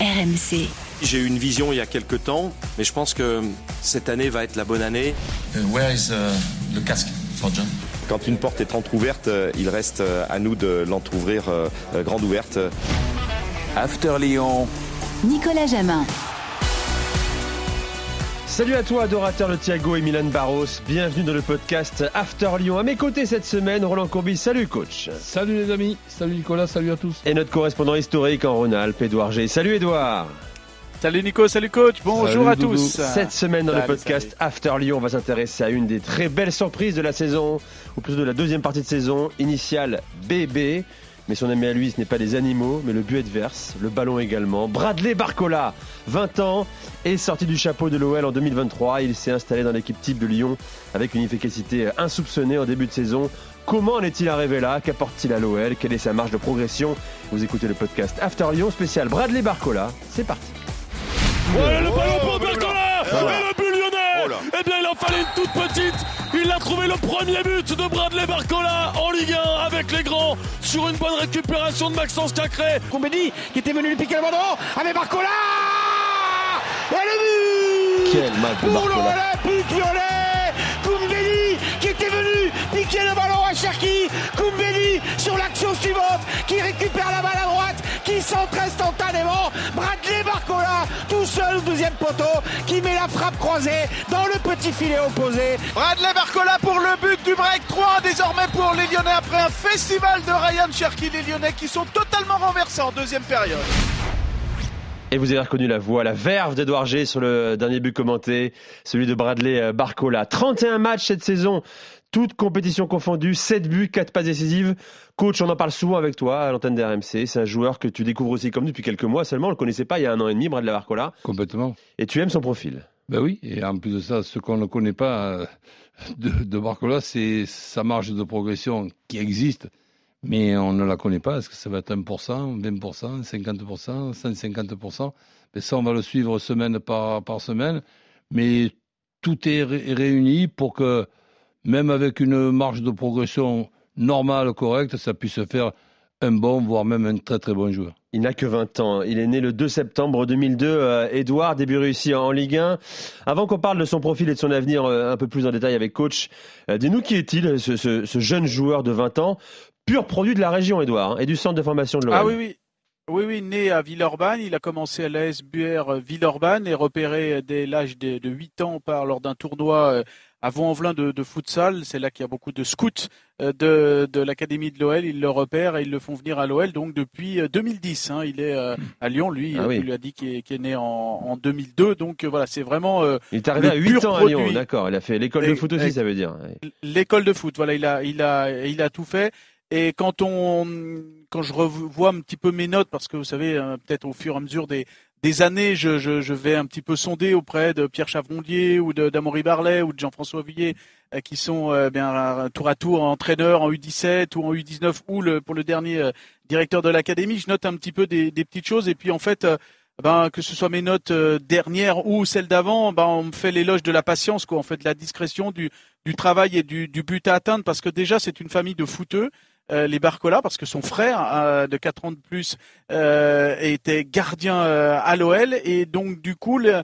RMC. J'ai eu une vision il y a quelques temps, mais je pense que cette année va être la bonne année. Uh, where is uh, the casque for John? Quand une porte est entr'ouverte, euh, il reste euh, à nous de l'entr'ouvrir euh, euh, grande ouverte. After Lyon, Nicolas Jamin. Salut à toi, adorateur de Thiago et Milan Barros. Bienvenue dans le podcast After Lyon. À mes côtés cette semaine, Roland Courbis. Salut, coach. Salut les amis, salut Nicolas, salut à tous. Et notre correspondant historique en Rhône-Alpes, Edouard G. Salut, Edouard. Salut Nico, salut coach, bonjour Salut, à Doudou. tous. Cette semaine dans le Salut, podcast After Lyon, on va s'intéresser à une des très belles surprises de la saison, ou plutôt de la deuxième partie de saison, initiale BB. Mais son ami à lui, ce n'est pas les animaux, mais le but adverse, le ballon également. Bradley Barcola, 20 ans, est sorti du chapeau de l'OL en 2023. Il s'est installé dans l'équipe type de Lyon avec une efficacité insoupçonnée en début de saison. Comment en est-il arrivé là? Qu'apporte-t-il à l'OL Quelle est sa marge de progression? Vous écoutez le podcast After Lyon spécial Bradley Barcola. C'est parti. Le ballon pour Barcola Et le but lyonnais Eh bien, il en fallait une toute petite. Il a trouvé le premier but de Bradley Barcola en Ligue 1 avec les grands sur une bonne récupération de Maxence Cacré. Koumbedi qui était venu lui piquer le ballon. Avec Barcola. Et le but Quel match Pour Barcola. l'Olympique lyonnais. Koumbedi qui était venu piquer le ballon à Cherki. Koumbedi sur l'action suivante qui récupère la balle à droite qui centre instantanément. Bradley Barcola tout seul au deuxième poteau qui met la frappe croisée dans le petit filet opposé Bradley Barcola pour le but du break 3 désormais pour les Lyonnais après un festival de Ryan Cherki. Les Lyonnais qui sont totalement renversés en deuxième période. Et vous avez reconnu la voix, la verve d'Edouard G sur le dernier but commenté, celui de Bradley euh, Barcola. 31 matchs cette saison, toutes compétitions confondues, 7 buts, 4 passes décisives. Coach, on en parle souvent avec toi à l'antenne d'RMC. C'est un joueur que tu découvres aussi comme nous depuis quelques mois seulement. On le connaissait pas il y a un an et demi, Bradley Barcola. Complètement. Et tu aimes son profil. Ben oui, et en plus de ça, ce qu'on ne connaît pas euh, de, de Barcola, c'est sa marge de progression qui existe, mais on ne la connaît pas. Est-ce que ça va être 1%, 20%, 50%, 150% Mais ça, on va le suivre semaine par, par semaine. Mais tout est ré- réuni pour que, même avec une marge de progression normale, correcte, ça puisse faire un bon, voire même un très très bon joueur. Il n'a que 20 ans. Il est né le 2 septembre 2002. Euh, Edouard, début réussi en Ligue 1. Avant qu'on parle de son profil et de son avenir euh, un peu plus en détail avec coach, euh, dis-nous qui est-il, ce, ce- ce jeune joueur de 20 ans, pur produit de la région, Edouard, hein, et du centre de formation de l'OL. Ah oui, oui. Oui, oui, né à Villeurbanne, il a commencé à l'ASBR Villeurbanne et repéré dès l'âge de, de 8 ans par, lors d'un tournoi à Vaux-en-Velin de, de futsal. C'est là qu'il y a beaucoup de scouts euh, de, de l'académie de l'OL. Ils le repèrent et ils le font venir à l'OL. Donc depuis euh, 2010, hein, il est euh, à Lyon. Lui, Ah euh, oui. tu lui as dit qu'il est, est né en, en 2002. Donc euh, voilà, c'est vraiment euh, Il est arrivé à 8 pur ans à Lyon, d'accord. Il a fait l'école de foot aussi, et- ça veut dire. l'école de foot. Voilà, il a, il a, il a tout fait. Et quand on, quand je revois un petit peu mes notes, parce que vous savez, euh, peut-être au fur et à mesure des, des années, je, je, je vais un petit peu sonder auprès de Pierre Chavrondier ou d'Amaury Barlet ou de Jean-François Villiers, euh, qui sont euh, bien euh, tour à tour entraîneurs en U17 ou en U19 ou le, pour le dernier euh, directeur de l'académie. Je note un petit peu des, des petites choses et puis en fait. euh, ben, que ce soit mes notes dernières ou celles d'avant, ben, on me fait l'éloge de la patience, quoi, en fait, de la discrétion, du, du travail et du, du but à atteindre, parce que déjà, c'est une famille de footeux. Euh, les Barcola, parce que son frère euh, de 4 ans de plus euh, était gardien à l'OL et donc du coup le-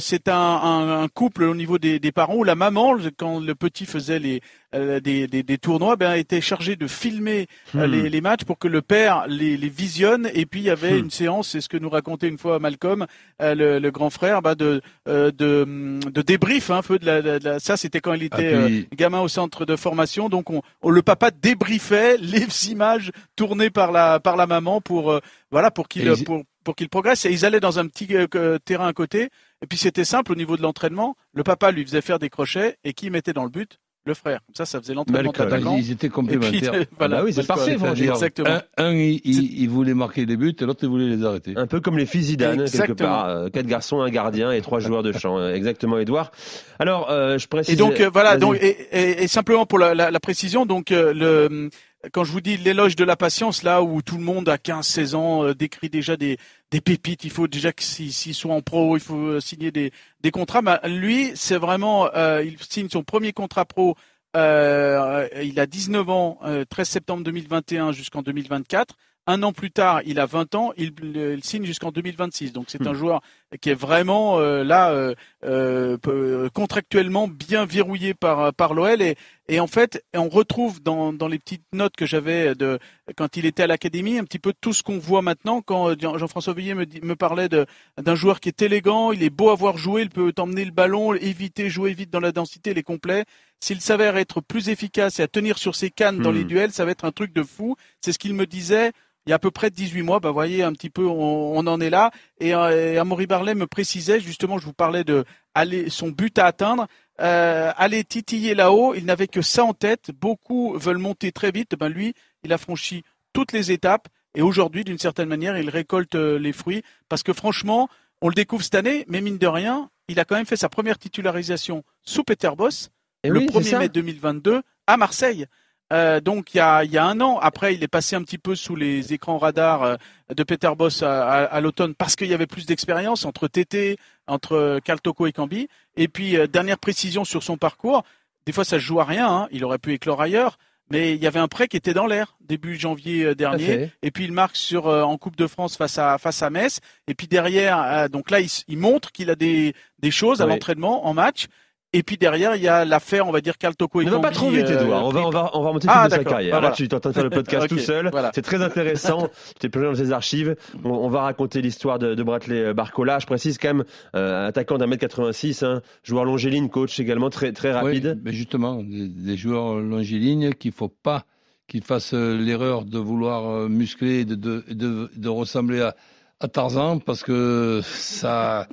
c'est un, un, un couple au niveau des, des parents où la maman quand le petit faisait les euh, des, des, des tournois ben était chargée de filmer euh, Hmm. les, les matchs pour que le père les, les visionne et puis il y avait Hmm. une séance c'est ce que nous racontait une fois Malcolm euh, le, le grand frère bah, de euh, de de débrief hein, un peu de la, de la- ça c'était quand il était Ah, puis- euh, gamin au centre de formation donc on, on- le papa débriefait les images tournées par la par la maman pour euh, voilà pour qu'il pour pour qu'il progresse et ils allaient dans un petit euh, terrain à côté et puis c'était simple au niveau de l'entraînement le papa lui faisait faire des crochets et qui mettait dans le but le frère comme ça ça faisait l'entraînement d'attaquant Ils étaient et puis complémentaires. voilà Ah bah oui, c'est parfait, dire. exactement Un, un, il, il- il voulait marquer des buts et l'autre, il voulait les arrêter. Un peu comme les filles Zidane, quelque part. Euh, Quatre garçons, un gardien et trois joueurs de champ. Euh, Exactement, Edouard. Alors, euh, je précise. Et donc euh, voilà, donc et, et- et simplement pour la, la- la précision, donc euh, le quand je vous dis l'éloge de la patience, là où tout le monde à 15-16 ans euh, décrit déjà des, des pépites, il faut déjà que s'ils soient en pro, il faut euh, signer des, des contrats. Bah, lui, c'est vraiment, euh, il signe son premier contrat pro. euh, il a 19 ans, euh, 13 septembre 2021 jusqu'en 2024. Un an plus tard, il a 20 ans, il, il signe jusqu'en 2026. Donc c'est un Hmm. joueur qui est vraiment euh, là euh, euh, contractuellement bien verrouillé par par l'OL et et en fait on retrouve dans dans les petites notes que j'avais de quand il était à l'académie un petit peu tout ce qu'on voit maintenant quand euh, Jean- Jean-François Villiers me, me parlait de d'un joueur qui est élégant, il est beau à voir jouer, il peut emmener le ballon, éviter jouer vite dans la densité, il est complet. S'il s'avère être plus efficace et à tenir sur ses cannes dans Hmm. les duels, ça va être un truc de fou. C'est ce qu'il me disait il y a à peu près 18 mois. Bah, voyez un petit peu, on, on en est là. Et, euh, et Amaury Barlet me précisait justement, je vous parlais de aller, son but à atteindre, euh, aller titiller là-haut. Il n'avait que ça en tête. Beaucoup veulent monter très vite. Ben lui, il a franchi toutes les étapes. Et aujourd'hui, d'une certaine manière, il récolte euh, les fruits. Parce que franchement, on le découvre cette année, mais mine de rien, il a quand même fait sa première titularisation sous Peter Boss Et le oui, c'est 1er ça. mai 2022 à Marseille. Euh, donc il y, a, il y a un an, après il est passé un petit peu sous les écrans radars euh, de Peter Boss à, à- à l'automne parce qu'il y avait plus d'expérience entre TT, entre Toko et Cambi. Et puis euh, dernière précision sur son parcours, des fois ça se joue à rien, hein, il aurait pu éclore ailleurs, mais il y avait un prêt qui était dans l'air début janvier euh, dernier. Et puis il marque sur euh, en Coupe de France face à face à Metz. Et puis derrière, euh, donc là il, il montre qu'il a des des choses à l'entraînement en match. Et puis derrière, il y a l'affaire, on va dire, Karl Toko et Ne va pas trop vite, euh, Edouard. On va, on va, on va remonter Ah, de sa carrière. Bah, Là, voilà. tu es en train de faire le podcast tout seul. voilà. C'est très intéressant. tu t'es plongé dans les archives. On, on va raconter l'histoire de, de Bratley Barcola. Je précise quand même, euh, attaquant d'un mètre 86, hein, joueur longéline, coach également très, très rapide. Oui, mais justement, des, des joueurs longilignes qu'il faut pas qu'ils fassent euh, l'erreur de vouloir euh, muscler, de, de, de, de ressembler à, à Tarzan, parce que ça,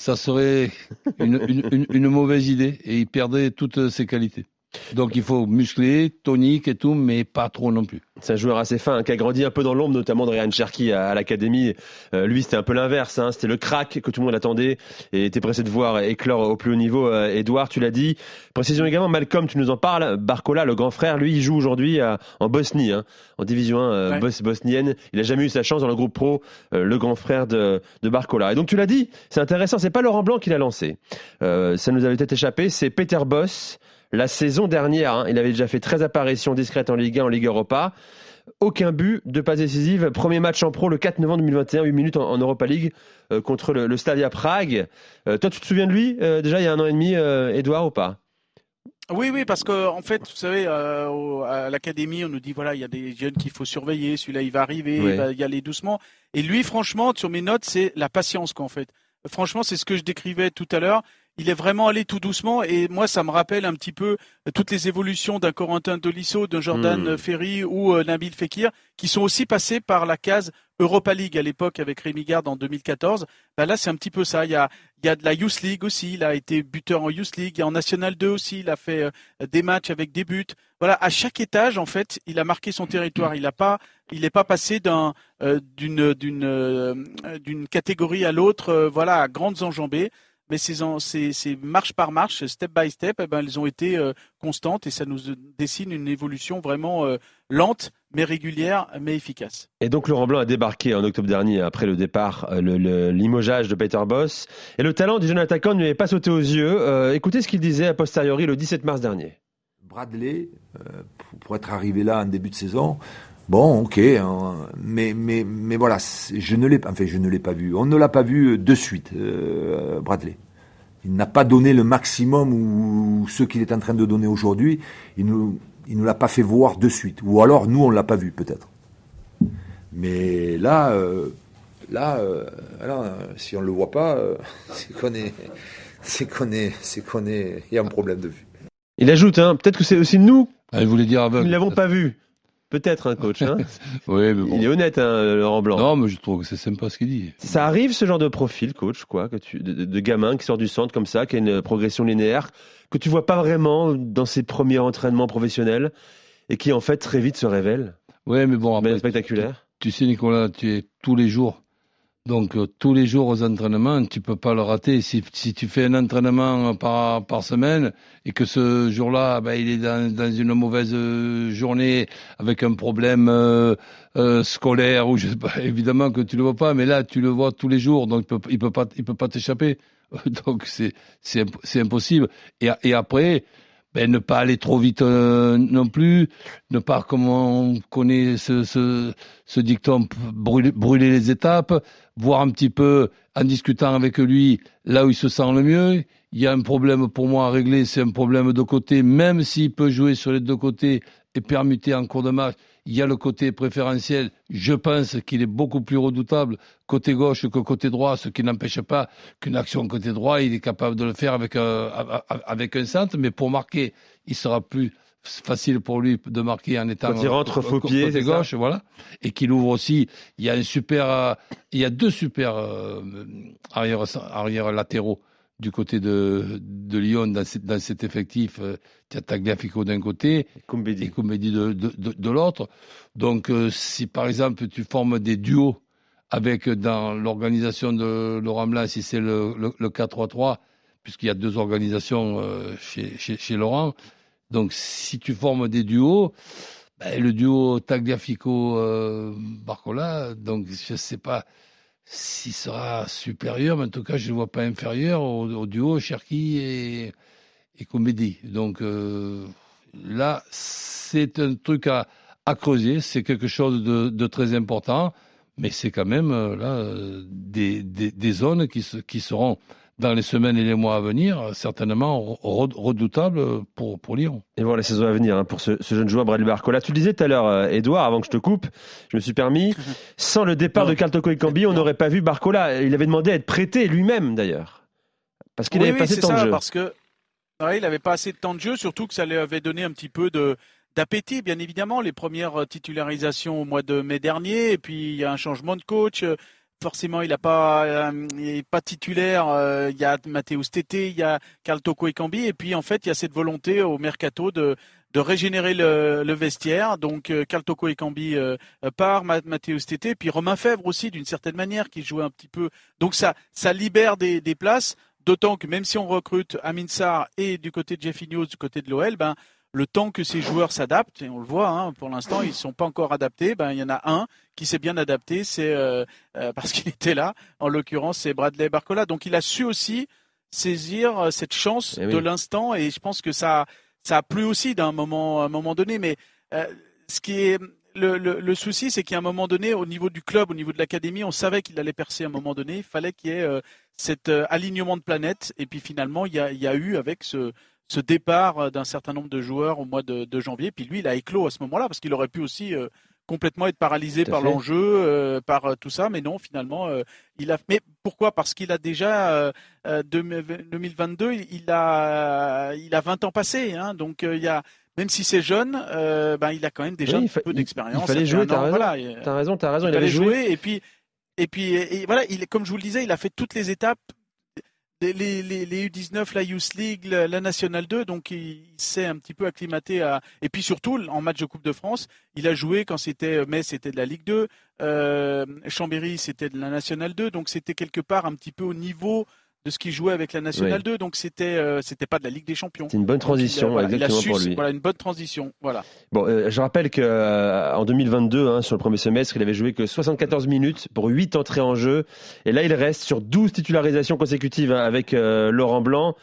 ça serait une, mauvaise idée et il perdrait toutes ses qualités. Donc il faut muscler, tonique et tout, mais pas trop non plus. C'est un joueur assez fin, hein, qui a grandi un peu dans l'ombre, notamment de Ryan Cherky à, à l'académie. Euh, lui, c'était un peu l'inverse. Hein, c'était le crack que tout le monde attendait et était pressé de voir éclore au plus haut niveau. Euh, Edouard, tu l'as dit. Précision également, Malcolm, tu nous en parles. Barcola, le grand frère, lui, il joue aujourd'hui en Bosnie, hein, en division 1 euh, Ouais. bos- bosnienne. Il a jamais eu sa chance dans le groupe pro, euh, le grand frère de, de Barcola. Et donc tu l'as dit, c'est intéressant. C'est pas Laurent Blanc qui l'a lancé. Euh, ça nous avait peut-être échappé. C'est Peter Boss. La saison dernière, hein, il avait déjà fait 13 apparitions discrètes en Ligue 1, en Ligue Europa aucun but, deux passes décisives. Premier match en pro le 4 novembre 2021, 8 minutes en, en Europa League euh, contre le, le Slavia Prague. Euh, toi, tu te souviens de lui euh, déjà il y a un an et demi, euh, Edouard, ou pas? Oui, oui, parce que en fait, vous savez, euh, au- à l'académie, on nous dit voilà, il y a des jeunes qu'il faut surveiller. Celui-là, il va arriver, il va y aller doucement. Et lui, franchement, sur mes notes, c'est la patience, quoi, en fait. Franchement, c'est ce que je décrivais tout à l'heure. Il est vraiment allé tout doucement et moi, ça me rappelle un petit peu euh, toutes les évolutions d'un Corentin Tolisso, d'un Jordan Hmm. Ferry ou euh, Nabil Fekir, qui sont aussi passés par la case Europa League à l'époque avec Rémi Garde en 2014. Ben là, c'est un petit peu ça. Il y a, il y a de la Youth League aussi. Il a été buteur en Youth League. Et en National 2 aussi, il a fait euh, des matchs avec des buts. Voilà, à chaque étage, en fait, il a marqué son territoire. Il n'a pas, il n'est pas passé d'un, euh, d'une, d'une, euh, d'une catégorie à l'autre. euh, voilà, à grandes enjambées. Mais ces, en- ces, ces marche par marche, step by step, eh ben, elles ont été euh, constantes et ça nous dessine une évolution vraiment euh, lente, mais régulière, mais efficace. Et donc Laurent Blanc a débarqué en octobre dernier après le départ, euh, le, le- limogeage de Peter Boss. Et le talent du jeune attaquant ne lui avait pas sauté aux yeux. Euh, écoutez ce qu'il disait a posteriori le 17 mars dernier. Bradley, euh, pour, pour être arrivé là en début de saison, bon, ok, hein, mais, mais, mais voilà, je ne l'ai pas, enfin, je ne l'ai pas vu. On ne l'a pas vu de suite, euh, Bradley. Il n'a pas donné le maximum ou ce qu'il est en train de donner aujourd'hui. Il nous, il nous l'a pas fait voir de suite. Ou alors, nous, on l'a pas vu, peut-être. Mais là, euh, là, euh, alors, euh, si on le voit pas, euh, c'est qu'on est, c'est qu'on est, c'est qu'on est, il y a un problème de vue. Il ajoute, hein, peut-être que c'est aussi nous Ah, il voulait dire aveugle. ne l'avons pas vu. Peut-être, un coach. Hein Oui, mais bon. Il est honnête, hein, Laurent Blanc. Non, mais je trouve que c'est sympa ce qu'il dit. Ça arrive ce genre de profil, coach, quoi, que tu, de, gamin qui sort du centre comme ça, qui a une progression linéaire, que tu vois pas vraiment dans ses premiers entraînements professionnels et qui en fait très vite se révèle. Oui, mais bon, Mais après, spectaculaire. tu sais, Nicolas, tu es tous les jours. Donc, euh, tous les jours aux entraînements, tu peux pas le rater. Si, si tu fais un entraînement par, par semaine et que ce jour-là, ben, il est dans, dans une mauvaise euh, journée avec un problème euh, euh, scolaire ou évidemment que tu le vois pas, mais là, tu le vois tous les jours, donc il peut, il peut pas, il peut pas t'échapper. Donc, c'est, c'est impossible. Et, et après, ben, ne pas aller trop vite euh, non plus, ne pas, comme on connaît ce, ce, dicton, brûler, brûler les étapes, voir un petit peu, en discutant avec lui, là où il se sent le mieux. Il y a un problème pour moi à régler, c'est un problème de côté, même s'il peut jouer sur les deux côtés et permuter en cours de match, il y a le côté préférentiel. Je pense qu'il est beaucoup plus redoutable côté gauche que côté droit, ce qui n'empêche pas qu'une action côté droit, il est capable de le faire avec un, avec un centre, mais pour marquer, il sera plus facile pour lui de marquer en étant Quand il rentre faux pied, côté gauche, voilà, et qu'il ouvre aussi. Il y a un super, il y a deux super euh, arrière, arrière latéraux du côté de, de Lyon dans, dans cet effectif. Euh, tu as Tagliafico d'un côté et Kumbedi de, de, de, de l'autre. Donc, euh, si par exemple tu formes des duos avec dans l'organisation de Laurent Blanc, si c'est le, le, le 4-3-3, puisqu'il y a deux organisations euh, chez, chez, chez, Laurent, donc si tu formes des duos, ben, le duo Tagliafico-Barcola, donc je sais pas s'il sera supérieur, mais en tout cas, je ne le vois pas inférieur au, duo Cherki et, Comédie. Donc euh, là, c'est un truc à, à creuser, c'est quelque chose de, de, très important, mais c'est quand même euh, là des, des, des zones qui, se, qui seront dans les semaines et les mois à venir, certainement redoutable pour, pour Lyon. Et voir les saisons à venir hein, pour ce, ce, jeune joueur Bradley Barcola. Tu le disais tout à l'heure, Edouard, avant que je te coupe, je me suis permis, sans le départ de Carl Toko Ekambi, on n'aurait pas vu Barcola. Il avait demandé à être prêté lui-même d'ailleurs. Parce qu'il oui, avait oui, passé c'est tant ça, de jeu. Parce que ouais, il n'avait pas assez de temps de jeu, surtout que ça lui avait donné un petit peu de d'appétit, bien évidemment. Les premières titularisations au mois de mai dernier, et puis il y a un changement de coach forcément, il n'a pas, euh, il pas titulaire. Euh, il y a Matteo Tété, il y a Carl Toko Ekambi, et puis en fait, il y a cette volonté au mercato de de régénérer le, le vestiaire. Donc, euh, Carl Toko Ekambi euh, part, Matteo Tété, puis Romain Fèvre aussi, d'une certaine manière, qui jouait un petit peu. Donc, ça, ça libère des, des places. D'autant que même si on recrute Amin Sarr et du côté de Jeffinho, du côté de l'OL, ben le temps que ces joueurs s'adaptent, et on le voit, hein, pour l'instant, ils ne sont pas encore adaptés. Ben, il y en a un qui s'est bien adapté, c'est euh, euh, parce qu'il était là. En l'occurrence, c'est Bradley Barcola. Donc, il a su aussi saisir euh, cette chance Eh oui. de l'instant, et je pense que ça, ça a plu aussi d'un moment, à un moment donné. Mais euh, ce qui est le, le, le souci, c'est qu'à un moment donné, au niveau du club, au niveau de l'académie, on savait qu'il allait percer à un moment donné. Il fallait qu'il y ait cet alignement de planètes. Et puis finalement, il y a, il y a eu avec ce, ce départ d'un certain nombre de joueurs au mois de, de janvier. Puis lui, il a éclos à ce moment-là parce qu'il aurait pu aussi euh, complètement être paralysé par l'enjeu, euh, par euh, tout ça. Mais non, finalement, euh, il a. Mais pourquoi? Parce qu'il a déjà euh, euh, deux- 2022, il a, il a 20 ans passés. Hein, donc il y a. Même si c'est jeune, ben, il a quand même déjà Oui, un peu d'expérience. il fallait jouer, t'as raison. voilà, T'as raison, raison. il Il, fallait joué. jouer et puis et puis et voilà il comme je vous le disais il a fait toutes les étapes les, les, les- les U19 la Youth League la, la National 2 donc il, s'est un petit peu acclimaté à et puis surtout en match de Coupe de France il a joué quand c'était Metz c'était de la Ligue 2 euh, Chambéry c'était de la National 2 donc c'était quelque part un petit peu au niveau de ce qu'il jouait avec la National Oui. 2 donc c'était euh, c'était pas de la Ligue des Champions C'est une bonne Donc, il a- transition, voilà, il a exactement su- pour lui. voilà une bonne transition voilà Bon, euh, je rappelle que euh, en 2022, hein, sur le premier semestre, il avait joué que 74 minutes pour 8 entrées en jeu. Et là, il reste sur 12 titularisations consécutives hein, avec euh, Laurent Blanc.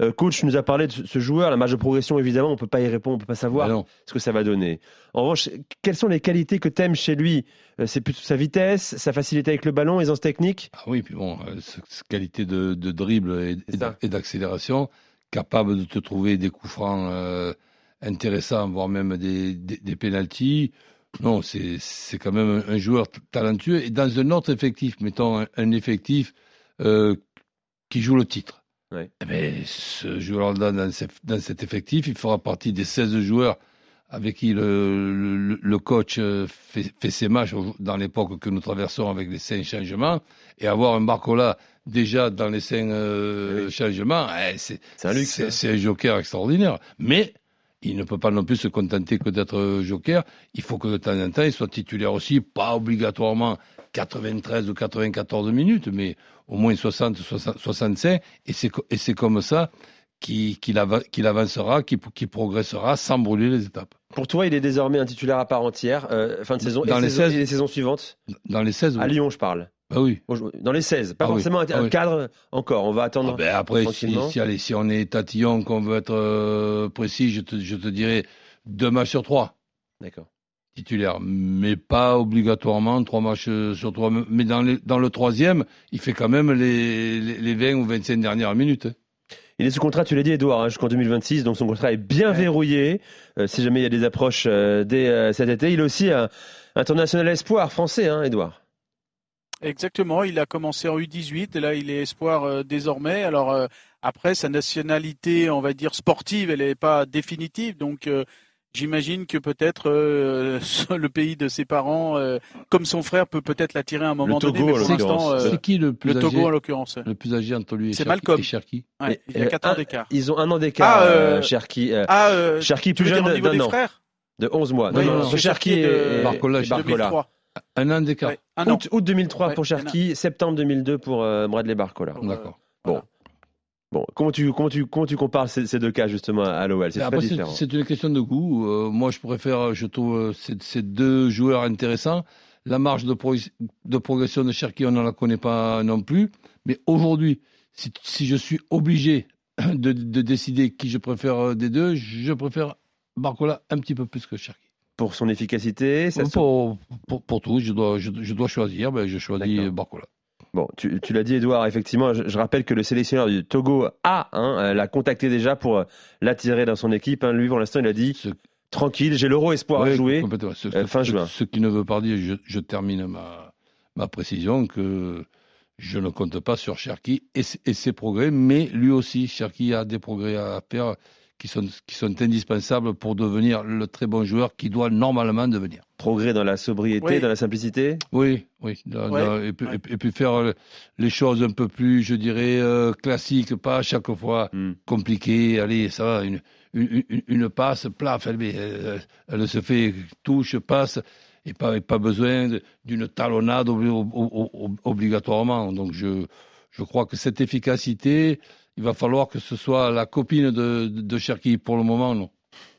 Euh, coach nous a parlé de ce joueur, la marge de progression, évidemment, on peut pas y répondre, on peut pas savoir ce que ça va donner. En revanche, quelles sont les qualités que t'aimes chez lui? Euh, C'est plutôt sa vitesse, sa facilité avec le ballon, aisance technique? Ah oui, puis bon, euh, ce- cette qualité de, de dribble et, d'accélération, capable de te trouver des coups francs euh, intéressants, voire même des, des, des pénalties. Non, c'est quand même un, un joueur talentueux. Et dans un autre effectif, mettons un, un effectif qui joue le titre, Ouais. eh ben, ce joueur-là, dans, ce- dans cet effectif, il fera partie des 16 joueurs avec qui le, le, le coach euh, fait, fait ses matchs dans l'époque que nous traversons avec les cinq changements et avoir un Barcola déjà dans les cinq euh, Oui. changements, eh, c'est un hein. un joker extraordinaire. Mais il ne peut pas non plus se contenter que d'être euh, joker. Il faut que de temps en temps, il soit titulaire aussi, pas obligatoirement 93 ou 94 minutes, mais au moins 60, 60 65. Et c'est comme ça qu'il qu'il avancera, qu'il qu'il progressera sans brûler les étapes. Pour toi, il est désormais un titulaire à part entière, euh, fin de saison, Dans et, les saison- 16. et les saisons suivantes Dans les 16, À oui. Lyon, je parle. Ah oui. Dans les 16. Pas Ah oui. forcément un, Ah oui. cadre encore. On va attendre. Ah ben après, si, allez, si on est tatillon, qu'on veut être euh, précis, je te, je te dirais deux matchs sur trois D'accord. Titulaires, mais pas obligatoirement trois matchs sur trois. Mais dans, les- dans le troisième, il fait quand même les, les, les 20 ou 25 dernières minutes. Il est sous contrat, tu l'as dit, Edouard, hein, jusqu'en 2026, donc son contrat est bien verrouillé. Euh, si jamais il y a des approches euh, dès euh, cet été, il est aussi un international espoir français, hein, Edouard. Exactement, il a commencé en U18 et là il est espoir euh, désormais. Alors euh, après sa nationalité, on va dire sportive, elle n'est pas définitive, donc euh, j'imagine que peut-être euh, le pays de ses parents, euh, comme son frère, peut peut-être l'attirer à un moment Togo, donné. Mais pour l'instant, euh, C'est qui le plus le âgé Togo en l'occurrence. Le plus âgé entre lui et C'est Cherki- Malcolm. et Cherki Ouais, il y a Euh, 4 un- ans d'écart. Ils ont un an d'écart, Ah, Cherki. Ah, euh, Cherki tu plus jeune d'un an, frères de 11 mois. Oui, non, non, que Cherki et, Barcola, et Barcola. 2003. Un an d'écart. Ouais, un an. Août, août 2003 Ouais, pour Cherki, septembre 2002 pour euh, Bradley Barcola. D'accord. Bon. Bon, comment tu, comment tu, comment tu compares ces, ces deux cas justement à l'OL C'est après, c'est- différent. C'est une question de goût. Euh, moi, je préfère, je trouve euh, ces, ces deux joueurs intéressants. La marge de, pro- de progression de Cherki, on ne la connaît pas non plus. Mais aujourd'hui, si, si je suis obligé de, de décider qui je préfère euh, des deux, je préfère Barcola un petit peu plus que Cherki. Pour son efficacité, ça se- Pour, pour, pour tout, je dois, je, je dois choisir. Ben, je choisis. Barcola. Bon, tu, tu l'as dit, Edouard, effectivement, je, je rappelle que le sélectionneur du Togo a, hein, euh, l'a contacté déjà pour euh, l'attirer dans son équipe. hein. Lui, pour l'instant, il a dit Ce- tranquille, j'ai l'euro espoir à jouer. Ce, euh, ce- fin ce- juin. Ce qui ne veut pas dire, je, je termine ma, ma précision, que je ne compte pas sur Cherki et, et ses progrès, mais lui aussi, Cherki a des progrès à faire qui sont, qui sont indispensables pour devenir le très bon joueur qu'il doit normalement devenir. Progrès dans la sobriété, Oui. dans la simplicité? Oui, oui. dans- Ouais, dans- et, puis, ouais. et puis- et puis faire euh, les choses un peu plus, je dirais, euh, classiques, pas à chaque fois Hmm. compliquées. Allez, ça va, une, une, une- une passe, plaf, elle, elle, elle se fait touche, passe, et pas, et pas besoin d'une talonnade obli- ob- ob- ob- obligatoirement. Donc je, je crois que cette efficacité, il va falloir que ce soit la copine de, de, de Cherki. Pour le moment, non.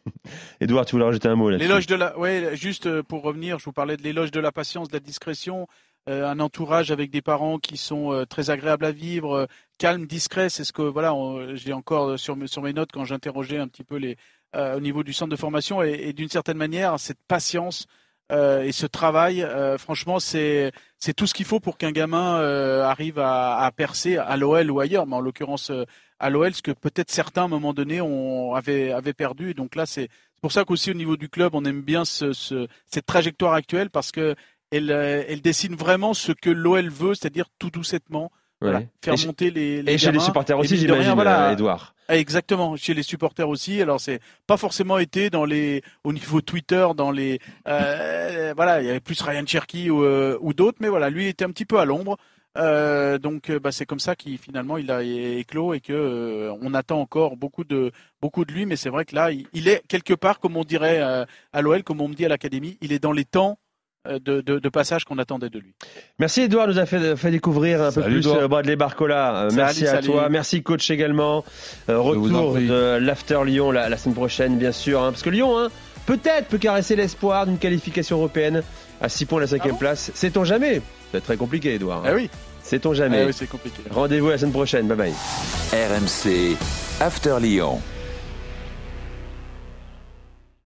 Edouard, tu voulais rajouter un mot là L'éloge de la, ouais, juste euh, pour revenir, je vous parlais de l'éloge de la patience, de la discrétion, euh, un entourage avec des parents qui sont euh, très agréables à vivre, euh, calmes, discrets. C'est ce que voilà, on- j'ai encore euh, sur mes, sur mes notes quand j'interrogeais un petit peu les euh, au niveau du centre de formation et, et d'une certaine manière cette patience euh, et ce travail, euh, franchement, c'est c'est tout ce qu'il faut pour qu'un gamin euh, arrive à, à percer à l'OL ou ailleurs, mais en l'occurrence euh, à l'OL, ce que peut-être certains à un moment donné ont avait avaient perdu. Donc là, c'est pour ça qu'aussi au niveau du club, on aime bien ce, ce- cette trajectoire actuelle parce que elle, euh, elle dessine vraiment ce que l'OL veut, c'est-à-dire tout doucettement voilà, faire Et monter les, les Et chez les supporters aussi, j'imagine, voilà. Edouard. Ah, Exactement, chez les supporters aussi. Alors c'est pas forcément été dans les au niveau Twitter, dans les euh, voilà, il y avait plus Ryan Cherky ou, euh, ou d'autres, mais voilà, lui était un petit peu à l'ombre. Euh, donc euh, bah, c'est comme ça qu'il finalement il a éclos et que euh, on attend encore beaucoup de beaucoup de lui, mais c'est vrai que là il, il est quelque part comme on dirait euh, à l'OL, comme on me dit à l'académie, il est dans les temps de, de, de passage qu'on attendait de lui. Merci Edouard, nous a fait, fait découvrir un peu plus Edouard. euh, Bradley Barcola. Euh, Salut, merci à toi, merci coach également. Euh, retour de l'After Lyon la, la semaine prochaine, bien sûr, hein, parce que Lyon, hein, peut-être peut caresser l'espoir d'une qualification européenne à 6 points de la cinquième Ah bon place. Sait-on jamais? C'est très compliqué, Edouard. hein. Ah oui, Sait-on ah jamais oui c'est compliqué. Rendez-vous la semaine prochaine. Bye bye. RMC After Lyon.